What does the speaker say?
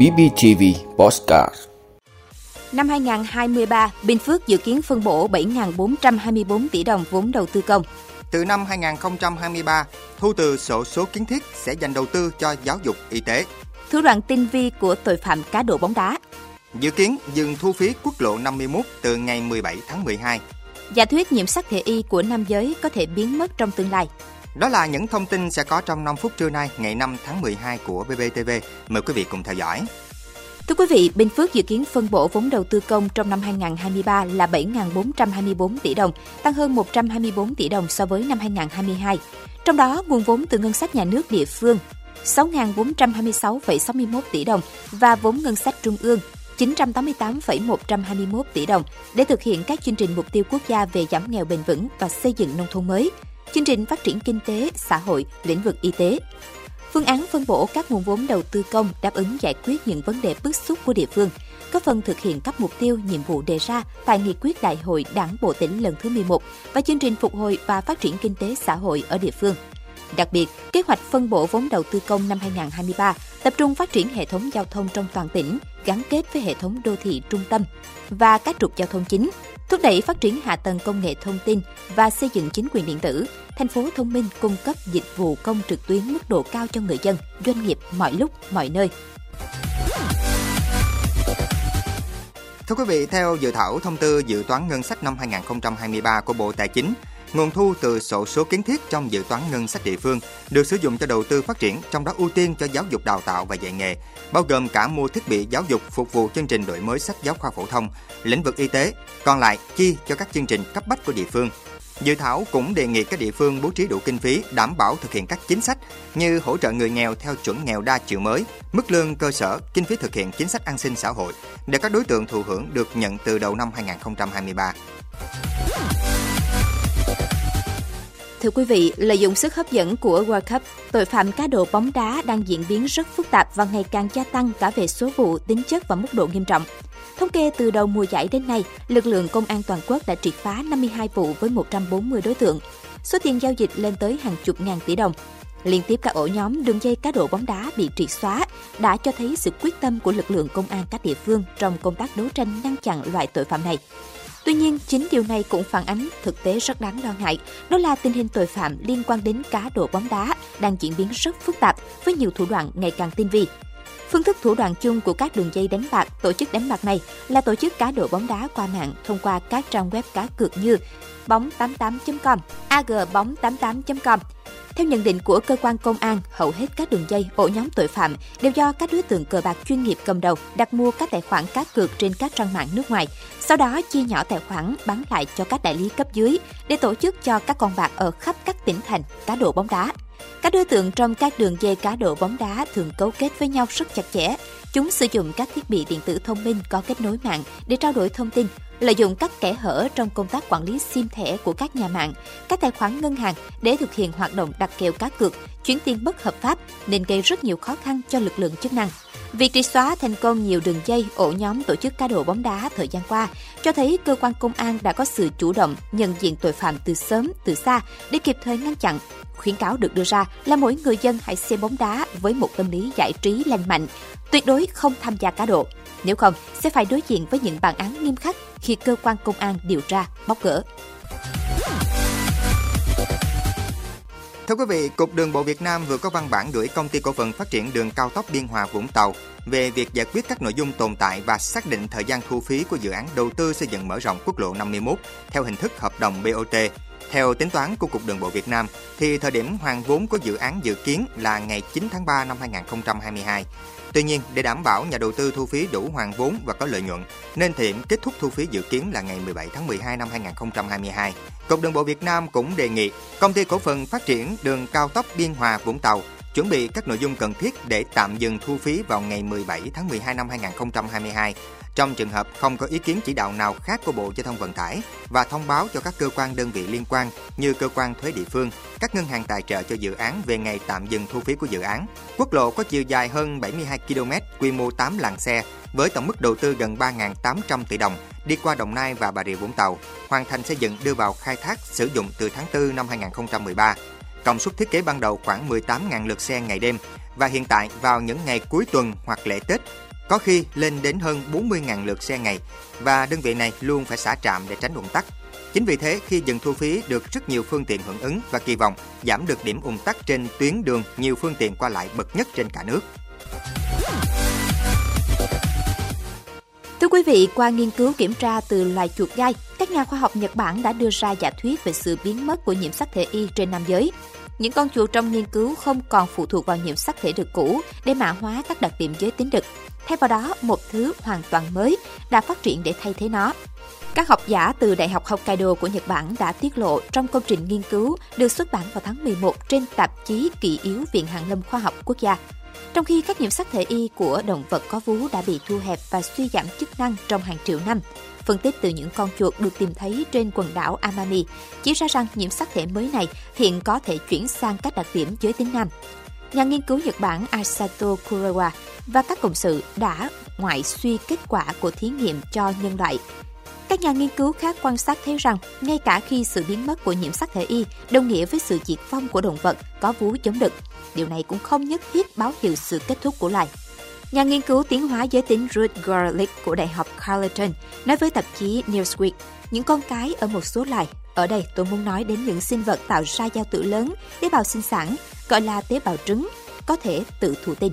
BBTV Postcard Năm 2023, Bình Phước dự kiến phân bổ 7.424 tỷ đồng vốn đầu tư công. Từ năm 2023, thu từ sổ số kiến thiết sẽ dành đầu tư cho giáo dục y tế. Thủ đoạn tinh vi của tội phạm cá độ bóng đá. Dự kiến dừng thu phí quốc lộ 51 từ ngày 17 tháng 12. Giả thuyết nhiễm sắc thể y của nam giới có thể biến mất trong tương lai. Đó là những thông tin sẽ có trong 5 phút trưa nay, ngày 5 tháng 12 của BBTV. Mời quý vị cùng theo dõi. Thưa quý vị, Bình Phước dự kiến phân bổ vốn đầu tư công trong năm 2023 là 7.424 tỷ đồng, tăng hơn 124 tỷ đồng so với năm 2022. Trong đó, nguồn vốn từ ngân sách nhà nước địa phương 6.426,61 tỷ đồng và vốn ngân sách trung ương 988,121 tỷ đồng để thực hiện các chương trình mục tiêu quốc gia về giảm nghèo bền vững và xây dựng nông thôn mới, chương trình phát triển kinh tế, xã hội, lĩnh vực y tế. Phương án phân bổ các nguồn vốn đầu tư công đáp ứng giải quyết những vấn đề bức xúc của địa phương, có phần thực hiện các mục tiêu, nhiệm vụ đề ra tại nghị quyết đại hội Đảng bộ tỉnh lần thứ 11 và chương trình phục hồi và phát triển kinh tế xã hội ở địa phương. Đặc biệt, kế hoạch phân bổ vốn đầu tư công năm 2023 tập trung phát triển hệ thống giao thông trong toàn tỉnh, gắn kết với hệ thống đô thị trung tâm và các trục giao thông chính, thúc đẩy phát triển hạ tầng công nghệ thông tin và xây dựng chính quyền điện tử, thành phố thông minh cung cấp dịch vụ công trực tuyến mức độ cao cho người dân, doanh nghiệp mọi lúc, mọi nơi. Thưa quý vị, theo dự thảo thông tư dự toán ngân sách năm 2023 của Bộ Tài chính, nguồn thu từ sổ số kiến thiết trong dự toán ngân sách địa phương được sử dụng cho đầu tư phát triển, trong đó ưu tiên cho giáo dục đào tạo và dạy nghề, bao gồm cả mua thiết bị giáo dục phục vụ chương trình đổi mới sách giáo khoa phổ thông, lĩnh vực y tế, còn lại chi cho các chương trình cấp bách của địa phương. Dự thảo cũng đề nghị các địa phương bố trí đủ kinh phí đảm bảo thực hiện các chính sách như hỗ trợ người nghèo theo chuẩn nghèo đa chiều mới, mức lương cơ sở, kinh phí thực hiện chính sách an sinh xã hội để các đối tượng thụ hưởng được nhận từ đầu năm 2023. Thưa quý vị, lợi dụng sức hấp dẫn của World Cup, tội phạm cá độ bóng đá đang diễn biến rất phức tạp và ngày càng gia tăng cả về số vụ, tính chất và mức độ nghiêm trọng. Thống kê từ đầu mùa giải đến nay, lực lượng công an toàn quốc đã triệt phá 52 vụ với 140 đối tượng. Số tiền giao dịch lên tới hàng chục ngàn tỷ đồng. Liên tiếp các ổ nhóm đường dây cá độ bóng đá bị triệt xóa đã cho thấy sự quyết tâm của lực lượng công an các địa phương trong công tác đấu tranh ngăn chặn loại tội phạm này. Tuy nhiên, chính điều này cũng phản ánh thực tế rất đáng lo ngại, đó là tình hình tội phạm liên quan đến cá độ bóng đá đang diễn biến rất phức tạp với nhiều thủ đoạn ngày càng tinh vi. Phương thức thủ đoạn chung của các đường dây đánh bạc, tổ chức đánh bạc này là tổ chức cá độ bóng đá qua mạng thông qua các trang web cá cược như bóng88.com, agbóng88.com, theo nhận định của cơ quan công an, hầu hết các đường dây, ổ nhóm tội phạm đều do các đối tượng cờ bạc chuyên nghiệp cầm đầu đặt mua các tài khoản cá cược trên các trang mạng nước ngoài, sau đó chia nhỏ tài khoản bán lại cho các đại lý cấp dưới để tổ chức cho các con bạc ở khắp các tỉnh thành cá độ bóng đá. Các đối tượng trong các đường dây cá độ bóng đá thường cấu kết với nhau rất chặt chẽ. Chúng sử dụng các thiết bị điện tử thông minh có kết nối mạng để trao đổi thông tin, lợi dụng các kẽ hở trong công tác quản lý SIM thẻ của các nhà mạng, các tài khoản ngân hàng để thực hiện hoạt động đặt kèo cá cược, chuyển tiền bất hợp pháp nên gây rất nhiều khó khăn cho lực lượng chức năng. Việc triệt xóa thành công nhiều đường dây, ổ nhóm tổ chức cá độ bóng đá thời gian qua cho thấy cơ quan công an đã có sự chủ động nhận diện tội phạm từ sớm, từ xa để kịp thời ngăn chặn. Khuyến cáo được đưa ra là mỗi người dân hãy xem bóng đá với một tâm lý giải trí lành mạnh, tuyệt đối không tham gia cá độ. Nếu không, sẽ phải đối diện với những bản án nghiêm khắc khi cơ quan công an điều tra, bóc gỡ. Thưa quý vị, Cục Đường bộ Việt Nam vừa có văn bản gửi Công ty Cổ phần Phát triển Đường cao tốc Biên Hòa Vũng Tàu về việc giải quyết các nội dung tồn tại và xác định thời gian thu phí của dự án đầu tư xây dựng mở rộng quốc lộ 51 theo hình thức hợp đồng BOT. Theo tính toán của Cục Đường bộ Việt Nam, thì thời điểm hoàn vốn của dự án dự kiến là ngày 9 tháng 3 năm 2022. Tuy nhiên, để đảm bảo nhà đầu tư thu phí đủ hoàn vốn và có lợi nhuận, nên thiện kết thúc thu phí dự kiến là ngày 17 tháng 12 năm 2022. Cục Đường bộ Việt Nam cũng đề nghị Công ty Cổ phần Phát triển Đường cao tốc Biên Hòa Vũng Tàu chuẩn bị các nội dung cần thiết để tạm dừng thu phí vào ngày 17 tháng 12 năm 2022 trong trường hợp không có ý kiến chỉ đạo nào khác của Bộ Giao thông Vận tải và thông báo cho các cơ quan đơn vị liên quan như cơ quan thuế địa phương, các ngân hàng tài trợ cho dự án về ngày tạm dừng thu phí của dự án. Quốc lộ có chiều dài hơn 72 km, quy mô 8 làn xe với tổng mức đầu tư gần 3.800 tỷ đồng đi qua Đồng Nai và Bà Rịa Vũng Tàu, hoàn thành xây dựng đưa vào khai thác sử dụng từ tháng 4 năm 2013. Công suất thiết kế ban đầu khoảng 18.000 lượt xe ngày đêm và hiện tại vào những ngày cuối tuần hoặc lễ Tết, có khi lên đến hơn 40.000 lượt xe ngày và đơn vị này luôn phải xả trạm để tránh ủng tắc. Chính vì thế, khi dừng thu phí được rất nhiều phương tiện hưởng ứng và kỳ vọng giảm được điểm ủng tắc trên tuyến đường nhiều phương tiện qua lại bậc nhất trên cả nước. Quý vị, qua nghiên cứu kiểm tra từ loài chuột gai, các nhà khoa học Nhật Bản đã đưa ra giả thuyết về sự biến mất của nhiễm sắc thể Y trên nam giới. Những con chuột trong nghiên cứu không còn phụ thuộc vào nhiễm sắc thể đực cũ để mã hóa các đặc điểm giới tính đực. Thay vào đó, một thứ hoàn toàn mới đã phát triển để thay thế nó. Các học giả từ Đại học Hokkaido của Nhật Bản đã tiết lộ trong công trình nghiên cứu được xuất bản vào tháng 11 trên tạp chí Kỷ yếu Viện Hàn lâm Khoa học Quốc gia. Trong khi các nhiễm sắc thể y của động vật có vú đã bị thu hẹp và suy giảm chức năng trong hàng triệu năm, phân tích từ những con chuột được tìm thấy trên quần đảo Amami chỉ ra rằng nhiễm sắc thể mới này hiện có thể chuyển sang các đặc điểm giới tính nam. Nhà nghiên cứu Nhật Bản Asato Kurawa và các cộng sự đã ngoại suy kết quả của thí nghiệm cho nhân loại các nhà nghiên cứu khác quan sát thấy rằng, ngay cả khi sự biến mất của nhiễm sắc thể Y đồng nghĩa với sự diệt vong của động vật có vú chống đực, điều này cũng không nhất thiết báo hiệu sự kết thúc của loài. Nhà nghiên cứu tiến hóa giới tính Ruth Garlick của Đại học Carleton nói với tạp chí Newsweek, những con cái ở một số loài, ở đây tôi muốn nói đến những sinh vật tạo ra giao tử lớn, tế bào sinh sản, gọi là tế bào trứng, có thể tự thụ tinh.